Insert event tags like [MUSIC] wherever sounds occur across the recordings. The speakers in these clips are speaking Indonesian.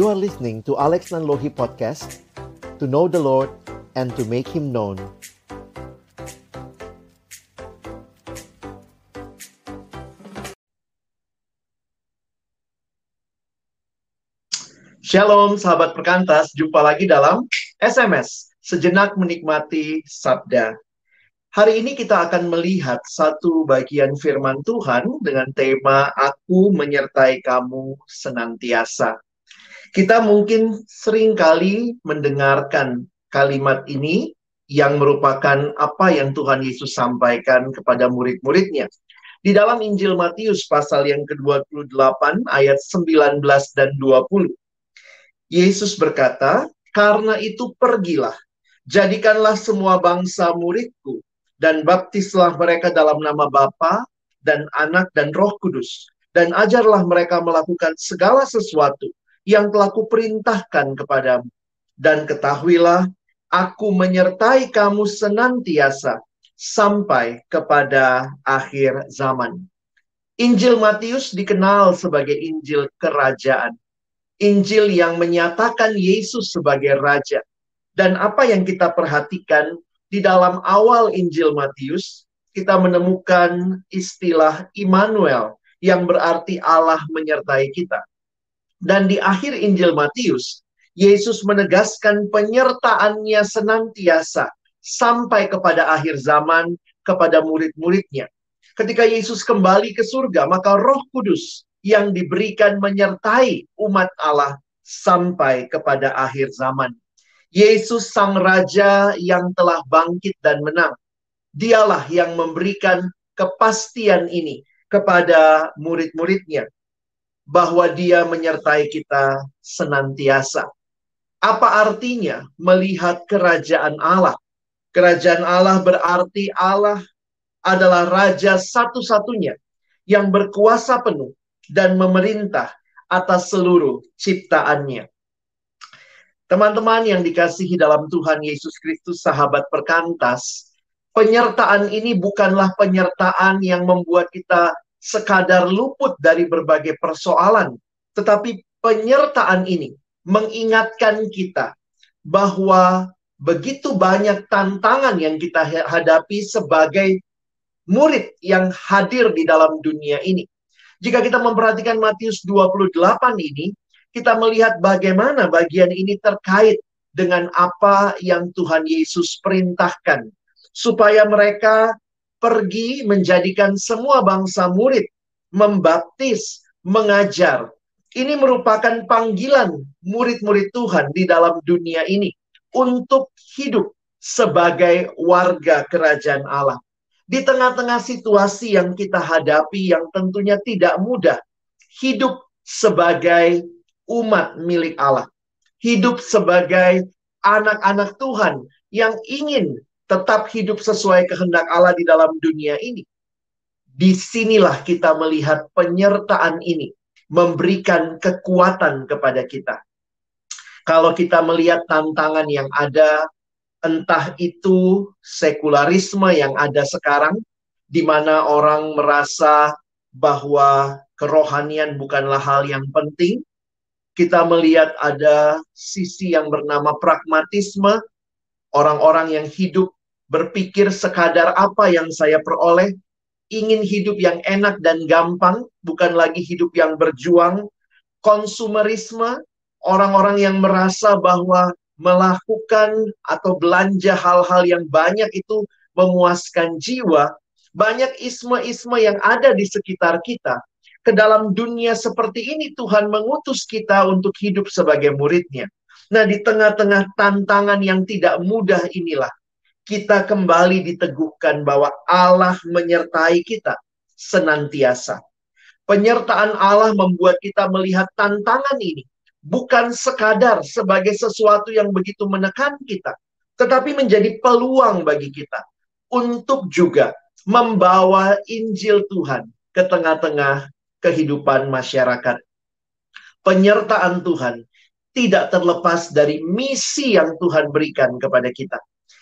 You are listening to Alex Nanlohi Podcast To know the Lord and to make Him known Shalom sahabat perkantas, jumpa lagi dalam SMS Sejenak Menikmati Sabda. Hari ini kita akan melihat satu bagian firman Tuhan dengan tema Aku menyertai kamu senantiasa. Kita mungkin sering kali mendengarkan kalimat ini yang merupakan apa yang Tuhan Yesus sampaikan kepada murid-muridnya. Di dalam Injil Matius pasal yang ke-28 ayat 19 dan 20. Yesus berkata, "Karena itu pergilah, jadikanlah semua bangsa muridku, dan baptislah mereka dalam nama Bapa dan Anak dan Roh Kudus, dan ajarlah mereka melakukan segala sesuatu yang telah kuperintahkan kepadamu. Dan ketahuilah, aku menyertai kamu senantiasa sampai kepada akhir zaman." Injil Matius dikenal sebagai Injil kerajaan Injil yang menyatakan Yesus sebagai raja. Dan apa yang kita perhatikan di dalam awal Injil Matius, kita menemukan istilah Immanuel yang berarti Allah menyertai kita. Dan di akhir Injil Matius, Yesus menegaskan penyertaannya senantiasa sampai kepada akhir zaman kepada murid-muridnya. Ketika Yesus kembali ke surga, maka Roh Kudus yang diberikan menyertai umat Allah sampai kepada akhir zaman. Yesus sang raja yang telah bangkit dan menang. Dialah yang memberikan kepastian ini kepada murid-muridnya bahwa dia menyertai kita senantiasa. Apa artinya melihat kerajaan Allah? Kerajaan Allah berarti Allah adalah raja satu-satunya yang berkuasa penuh dan memerintah atas seluruh ciptaannya. Teman-teman yang dikasihi dalam Tuhan Yesus Kristus, sahabat perkantas, penyertaan ini bukanlah penyertaan yang membuat kita sekadar luput dari berbagai persoalan, tetapi penyertaan ini mengingatkan kita bahwa begitu banyak tantangan yang kita hadapi sebagai murid yang hadir di dalam dunia ini. Jika kita memperhatikan Matius 28 ini, kita melihat bagaimana bagian ini terkait dengan apa yang Tuhan Yesus perintahkan. Supaya mereka pergi menjadikan semua bangsa murid, membaptis, mengajar. Ini merupakan panggilan murid-murid Tuhan di dalam dunia ini untuk hidup sebagai warga kerajaan Allah di tengah-tengah situasi yang kita hadapi yang tentunya tidak mudah, hidup sebagai umat milik Allah, hidup sebagai anak-anak Tuhan yang ingin tetap hidup sesuai kehendak Allah di dalam dunia ini. Di sinilah kita melihat penyertaan ini memberikan kekuatan kepada kita. Kalau kita melihat tantangan yang ada, entah itu sekularisme yang ada sekarang, di mana orang merasa bahwa kerohanian bukanlah hal yang penting. Kita melihat ada sisi yang bernama pragmatisme, orang-orang yang hidup berpikir sekadar apa yang saya peroleh, ingin hidup yang enak dan gampang, bukan lagi hidup yang berjuang, konsumerisme, orang-orang yang merasa bahwa melakukan atau belanja hal-hal yang banyak itu memuaskan jiwa, banyak isme-isme yang ada di sekitar kita. Ke dalam dunia seperti ini Tuhan mengutus kita untuk hidup sebagai muridnya. Nah di tengah-tengah tantangan yang tidak mudah inilah, kita kembali diteguhkan bahwa Allah menyertai kita senantiasa. Penyertaan Allah membuat kita melihat tantangan ini bukan sekadar sebagai sesuatu yang begitu menekan kita, tetapi menjadi peluang bagi kita untuk juga membawa Injil Tuhan ke tengah-tengah kehidupan masyarakat. Penyertaan Tuhan tidak terlepas dari misi yang Tuhan berikan kepada kita.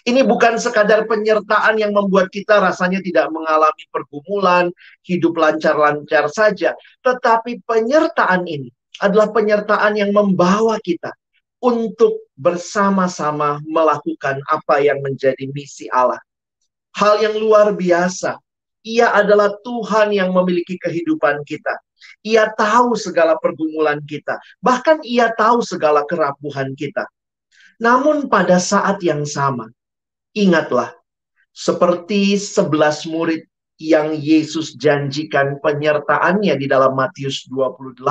Ini bukan sekadar penyertaan yang membuat kita rasanya tidak mengalami pergumulan, hidup lancar-lancar saja, tetapi penyertaan ini adalah penyertaan yang membawa kita untuk bersama-sama melakukan apa yang menjadi misi Allah. Hal yang luar biasa. Ia adalah Tuhan yang memiliki kehidupan kita. Ia tahu segala pergumulan kita, bahkan ia tahu segala kerapuhan kita. Namun pada saat yang sama, ingatlah, seperti sebelas murid yang Yesus janjikan penyertaannya di dalam Matius 28,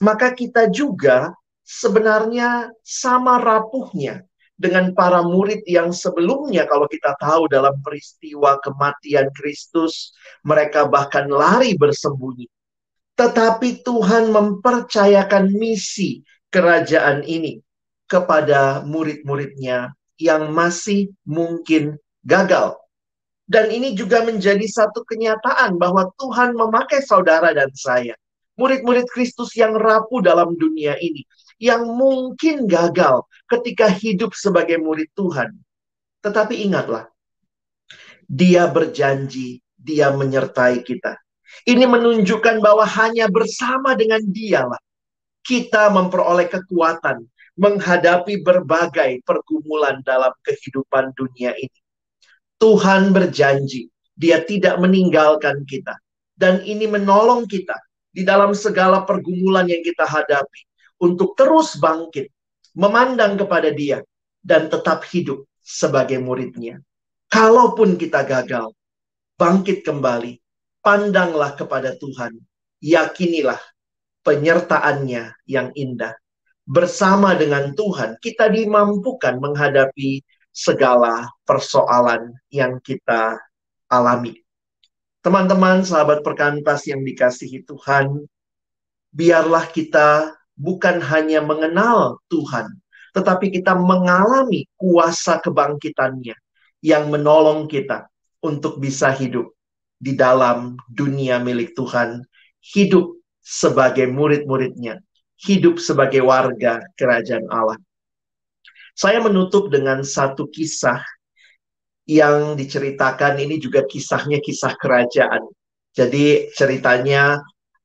maka kita juga sebenarnya sama rapuhnya dengan para murid yang sebelumnya. Kalau kita tahu dalam peristiwa kematian Kristus mereka bahkan lari bersembunyi. Tetapi Tuhan mempercayakan misi kerajaan ini kepada murid-muridnya yang masih mungkin gagal. Dan ini juga menjadi satu kenyataan bahwa Tuhan memakai saudara dan saya. Murid-murid Kristus yang rapuh dalam dunia ini. Yang mungkin gagal ketika hidup sebagai murid Tuhan. Tetapi ingatlah, dia berjanji, dia menyertai kita. Ini menunjukkan bahwa hanya bersama dengan dialah kita memperoleh kekuatan menghadapi berbagai pergumulan dalam kehidupan dunia ini. Tuhan berjanji, Dia tidak meninggalkan kita, dan ini menolong kita di dalam segala pergumulan yang kita hadapi untuk terus bangkit, memandang kepada Dia, dan tetap hidup sebagai muridnya. Kalaupun kita gagal, bangkit kembali pandanglah kepada Tuhan, yakinilah penyertaannya yang indah. Bersama dengan Tuhan, kita dimampukan menghadapi segala persoalan yang kita alami. Teman-teman, sahabat perkantas yang dikasihi Tuhan, biarlah kita bukan hanya mengenal Tuhan, tetapi kita mengalami kuasa kebangkitannya yang menolong kita untuk bisa hidup di dalam dunia milik Tuhan, hidup sebagai murid-muridnya, hidup sebagai warga kerajaan Allah. Saya menutup dengan satu kisah yang diceritakan ini juga kisahnya kisah kerajaan. Jadi ceritanya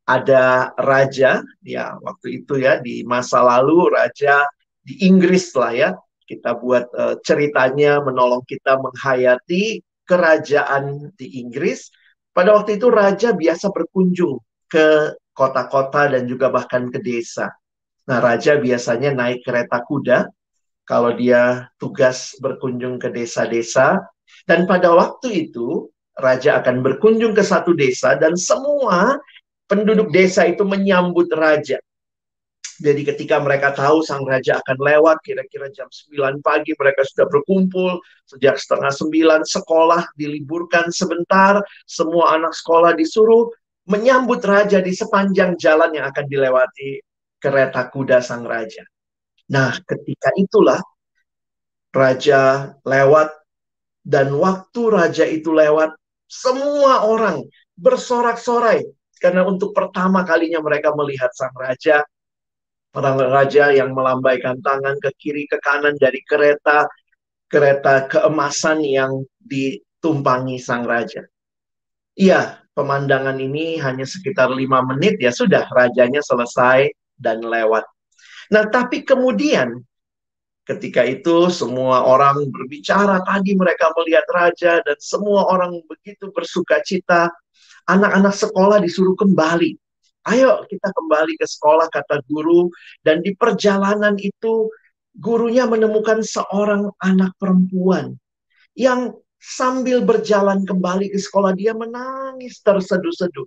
ada raja ya waktu itu ya di masa lalu raja di Inggris lah ya kita buat uh, ceritanya menolong kita menghayati kerajaan di Inggris pada waktu itu raja biasa berkunjung ke kota-kota dan juga bahkan ke desa. Nah, raja biasanya naik kereta kuda kalau dia tugas berkunjung ke desa-desa dan pada waktu itu raja akan berkunjung ke satu desa dan semua penduduk desa itu menyambut raja. Jadi ketika mereka tahu sang raja akan lewat kira-kira jam 9 pagi mereka sudah berkumpul sejak setengah 9 sekolah diliburkan sebentar semua anak sekolah disuruh menyambut raja di sepanjang jalan yang akan dilewati kereta kuda sang raja. Nah, ketika itulah raja lewat dan waktu raja itu lewat semua orang bersorak-sorai karena untuk pertama kalinya mereka melihat sang raja Orang raja yang melambaikan tangan ke kiri ke kanan dari kereta kereta keemasan yang ditumpangi sang raja. Iya, pemandangan ini hanya sekitar lima menit ya sudah rajanya selesai dan lewat. Nah, tapi kemudian ketika itu semua orang berbicara tadi mereka melihat raja dan semua orang begitu bersuka cita. Anak-anak sekolah disuruh kembali Ayo kita kembali ke sekolah kata guru dan di perjalanan itu gurunya menemukan seorang anak perempuan yang sambil berjalan kembali ke sekolah dia menangis terseduh-seduh.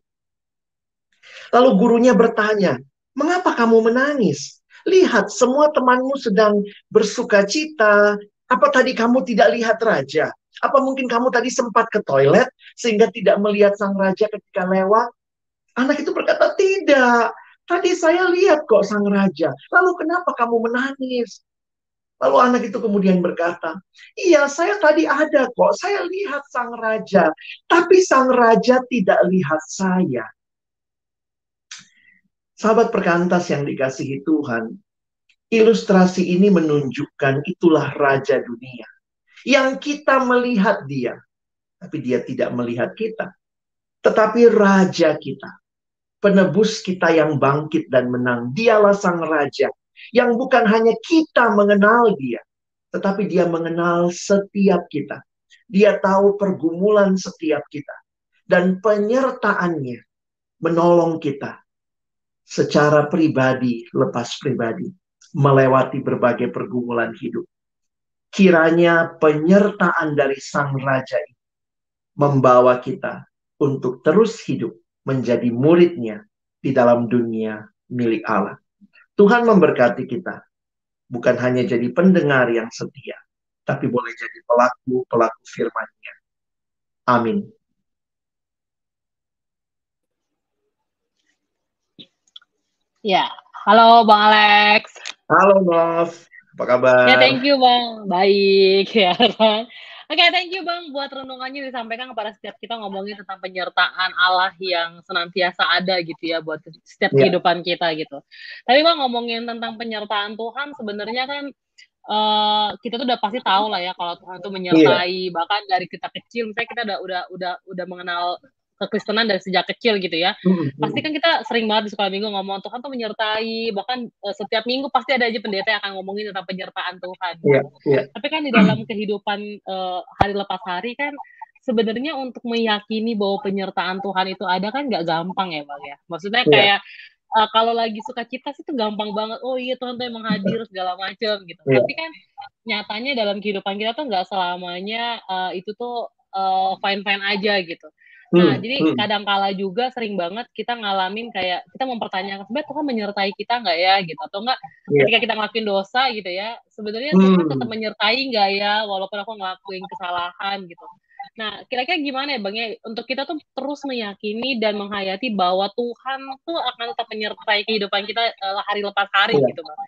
Lalu gurunya bertanya, "Mengapa kamu menangis? Lihat semua temanmu sedang bersuka cita. Apa tadi kamu tidak lihat raja? Apa mungkin kamu tadi sempat ke toilet sehingga tidak melihat sang raja ketika lewat?" Anak itu berkata, tidak. Tadi saya lihat kok sang raja. Lalu kenapa kamu menangis? Lalu anak itu kemudian berkata, iya saya tadi ada kok, saya lihat sang raja. Tapi sang raja tidak lihat saya. Sahabat perkantas yang dikasihi Tuhan, ilustrasi ini menunjukkan itulah raja dunia. Yang kita melihat dia, tapi dia tidak melihat kita. Tetapi raja kita penebus kita yang bangkit dan menang. Dialah sang raja yang bukan hanya kita mengenal dia, tetapi dia mengenal setiap kita. Dia tahu pergumulan setiap kita dan penyertaannya menolong kita secara pribadi lepas pribadi melewati berbagai pergumulan hidup. Kiranya penyertaan dari Sang Raja ini membawa kita untuk terus hidup menjadi muridnya di dalam dunia milik Allah. Tuhan memberkati kita, bukan hanya jadi pendengar yang setia, tapi boleh jadi pelaku-pelaku firman-Nya. Amin. Ya, halo Bang Alex. Halo Nov, apa kabar? Ya, thank you Bang. Baik [LAUGHS] ya. Oke, okay, thank you Bang buat renungannya disampaikan kepada setiap kita ngomongin tentang penyertaan Allah yang senantiasa ada gitu ya buat setiap yeah. kehidupan kita gitu. Tapi Bang ngomongin tentang penyertaan Tuhan sebenarnya kan uh, kita tuh udah pasti tahu lah ya kalau Tuhan tuh menyertai yeah. bahkan dari kita kecil misalnya kita udah udah udah udah mengenal kekristenan dari sejak kecil gitu ya. Mm-hmm. Pasti kan kita sering banget di sekolah minggu ngomong Tuhan tuh menyertai, bahkan uh, setiap minggu pasti ada aja pendeta yang akan ngomongin tentang penyertaan Tuhan. Yeah, yeah. Tapi kan di dalam kehidupan uh, hari lepas hari kan sebenarnya untuk meyakini bahwa penyertaan Tuhan itu ada kan nggak gampang ya bang ya. Maksudnya yeah. kayak uh, kalau lagi suka cita sih tuh gampang banget. Oh iya Tuhan tuh emang hadir segala macam gitu. Yeah. Tapi kan nyatanya dalam kehidupan kita tuh nggak selamanya uh, itu tuh uh, fine fine aja gitu. Nah, hmm, jadi hmm. kadang kala juga sering banget kita ngalamin kayak kita mempertanyakan sebenarnya Tuhan menyertai kita nggak ya gitu atau enggak yeah. ketika kita ngelakuin dosa gitu ya sebenarnya hmm. Tuhan tetap menyertai nggak ya walaupun aku ngelakuin kesalahan gitu. Nah, kira-kira gimana ya Bang ya untuk kita tuh terus meyakini dan menghayati bahwa Tuhan tuh akan tetap menyertai kehidupan kita uh, hari lepas hari yeah. gitu Bang.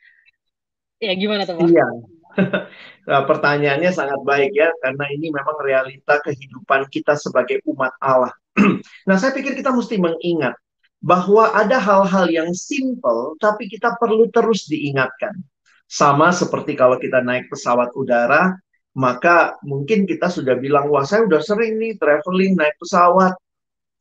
Ya gimana tuh Bang? Iya. [LAUGHS] Nah, pertanyaannya sangat baik ya, karena ini memang realita kehidupan kita sebagai umat Allah. [CLEARS THROAT] nah, saya pikir kita mesti mengingat bahwa ada hal-hal yang simple, tapi kita perlu terus diingatkan. Sama seperti kalau kita naik pesawat udara, maka mungkin kita sudah bilang, wah saya udah sering nih traveling naik pesawat,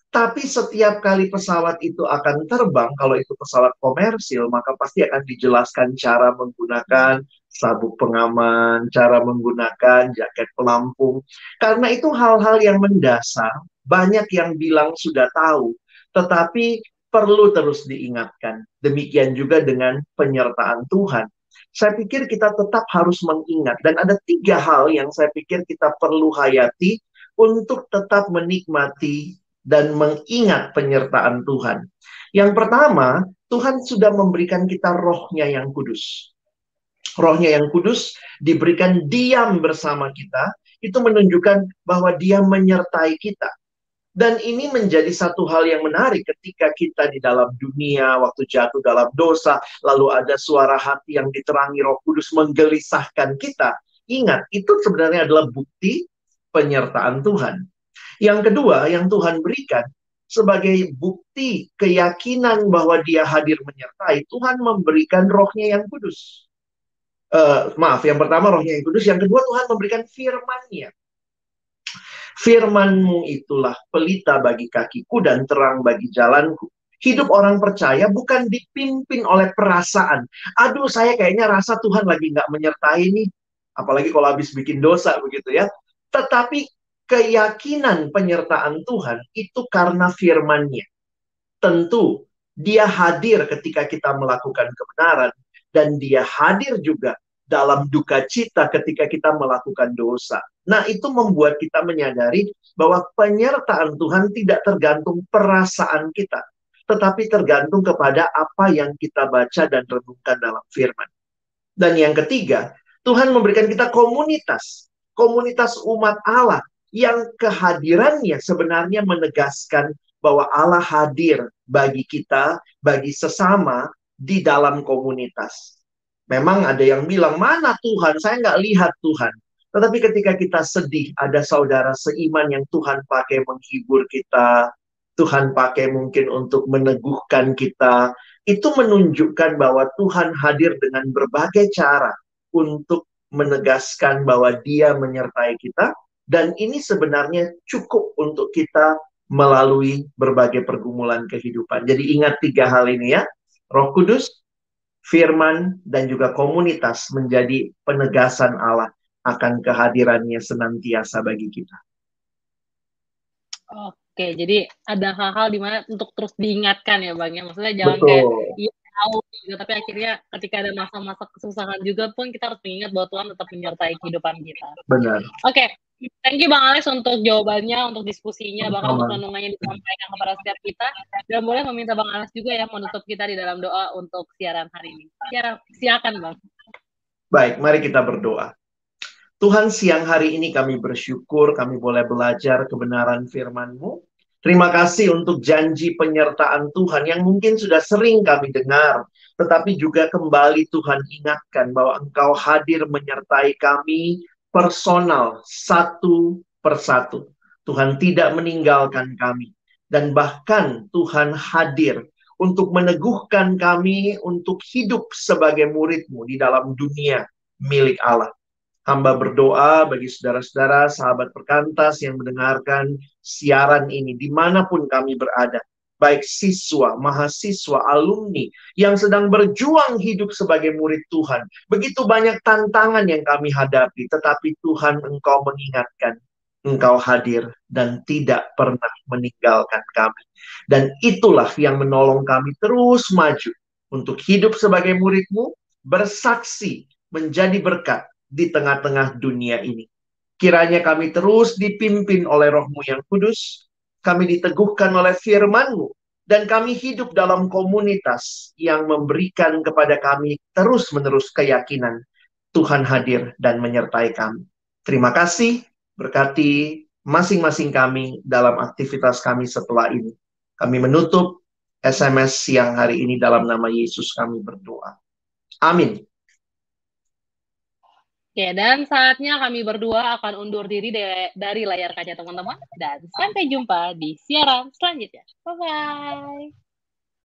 tapi setiap kali pesawat itu akan terbang, kalau itu pesawat komersil, maka pasti akan dijelaskan cara menggunakan sabuk pengaman, cara menggunakan jaket pelampung. Karena itu hal-hal yang mendasar, banyak yang bilang sudah tahu, tetapi perlu terus diingatkan. Demikian juga dengan penyertaan Tuhan. Saya pikir kita tetap harus mengingat, dan ada tiga hal yang saya pikir kita perlu hayati untuk tetap menikmati dan mengingat penyertaan Tuhan. Yang pertama, Tuhan sudah memberikan kita rohnya yang kudus. Rohnya yang kudus diberikan diam bersama kita, itu menunjukkan bahwa dia menyertai kita. Dan ini menjadi satu hal yang menarik ketika kita di dalam dunia, waktu jatuh dalam dosa, lalu ada suara hati yang diterangi roh kudus menggelisahkan kita. Ingat, itu sebenarnya adalah bukti penyertaan Tuhan. Yang kedua, yang Tuhan berikan sebagai bukti keyakinan bahwa Dia hadir menyertai, Tuhan memberikan Rohnya yang kudus. Uh, maaf, yang pertama Rohnya yang kudus, yang kedua Tuhan memberikan firman-Nya. Firmanmu itulah pelita bagi kakiku dan terang bagi jalanku. Hidup orang percaya bukan dipimpin oleh perasaan. Aduh, saya kayaknya rasa Tuhan lagi nggak menyertai nih. Apalagi kalau habis bikin dosa begitu ya. Tetapi keyakinan penyertaan Tuhan itu karena firman-Nya. Tentu dia hadir ketika kita melakukan kebenaran dan dia hadir juga dalam duka cita ketika kita melakukan dosa. Nah, itu membuat kita menyadari bahwa penyertaan Tuhan tidak tergantung perasaan kita, tetapi tergantung kepada apa yang kita baca dan renungkan dalam firman. Dan yang ketiga, Tuhan memberikan kita komunitas, komunitas umat Allah yang kehadirannya sebenarnya menegaskan bahwa Allah hadir bagi kita, bagi sesama di dalam komunitas. Memang ada yang bilang, mana Tuhan? Saya nggak lihat Tuhan. Tetapi ketika kita sedih, ada saudara seiman yang Tuhan pakai menghibur kita, Tuhan pakai mungkin untuk meneguhkan kita, itu menunjukkan bahwa Tuhan hadir dengan berbagai cara untuk menegaskan bahwa dia menyertai kita, dan ini sebenarnya cukup untuk kita melalui berbagai pergumulan kehidupan. Jadi ingat tiga hal ini ya. Roh Kudus, firman, dan juga komunitas menjadi penegasan Allah akan kehadirannya senantiasa bagi kita. Oke, jadi ada hal-hal di mana untuk terus diingatkan ya Bang ya. Maksudnya jangan Betul. kayak tahu gitu, tapi akhirnya ketika ada masa-masa kesusahan juga pun kita harus mengingat bahwa Tuhan tetap menyertai kehidupan kita. Benar. Oke, thank you Bang Alex untuk jawabannya, untuk diskusinya, bahkan untuk renungannya disampaikan kepada setiap kita. Dan boleh meminta Bang Alex juga ya menutup kita di dalam doa untuk siaran hari ini. Siaran, silakan Bang. Baik, mari kita berdoa. Tuhan siang hari ini kami bersyukur kami boleh belajar kebenaran firman-Mu. Terima kasih untuk janji penyertaan Tuhan yang mungkin sudah sering kami dengar. Tetapi juga kembali Tuhan ingatkan bahwa Engkau hadir menyertai kami personal satu persatu. Tuhan tidak meninggalkan kami. Dan bahkan Tuhan hadir untuk meneguhkan kami untuk hidup sebagai murid-Mu di dalam dunia milik Allah. Hamba berdoa bagi saudara-saudara, sahabat perkantas yang mendengarkan siaran ini di mana pun kami berada. Baik siswa, mahasiswa, alumni yang sedang berjuang hidup sebagai murid Tuhan. Begitu banyak tantangan yang kami hadapi, tetapi Tuhan engkau mengingatkan. Engkau hadir dan tidak pernah meninggalkan kami. Dan itulah yang menolong kami terus maju untuk hidup sebagai muridmu, bersaksi, menjadi berkat di tengah-tengah dunia ini. Kiranya kami terus dipimpin oleh rohmu yang kudus, kami diteguhkan oleh firmanmu, dan kami hidup dalam komunitas yang memberikan kepada kami terus-menerus keyakinan Tuhan hadir dan menyertai kami. Terima kasih, berkati masing-masing kami dalam aktivitas kami setelah ini. Kami menutup SMS siang hari ini dalam nama Yesus kami berdoa. Amin. Oke, dan saatnya kami berdua akan undur diri dari layar kaca teman-teman. Dan sampai jumpa di siaran selanjutnya. Bye-bye.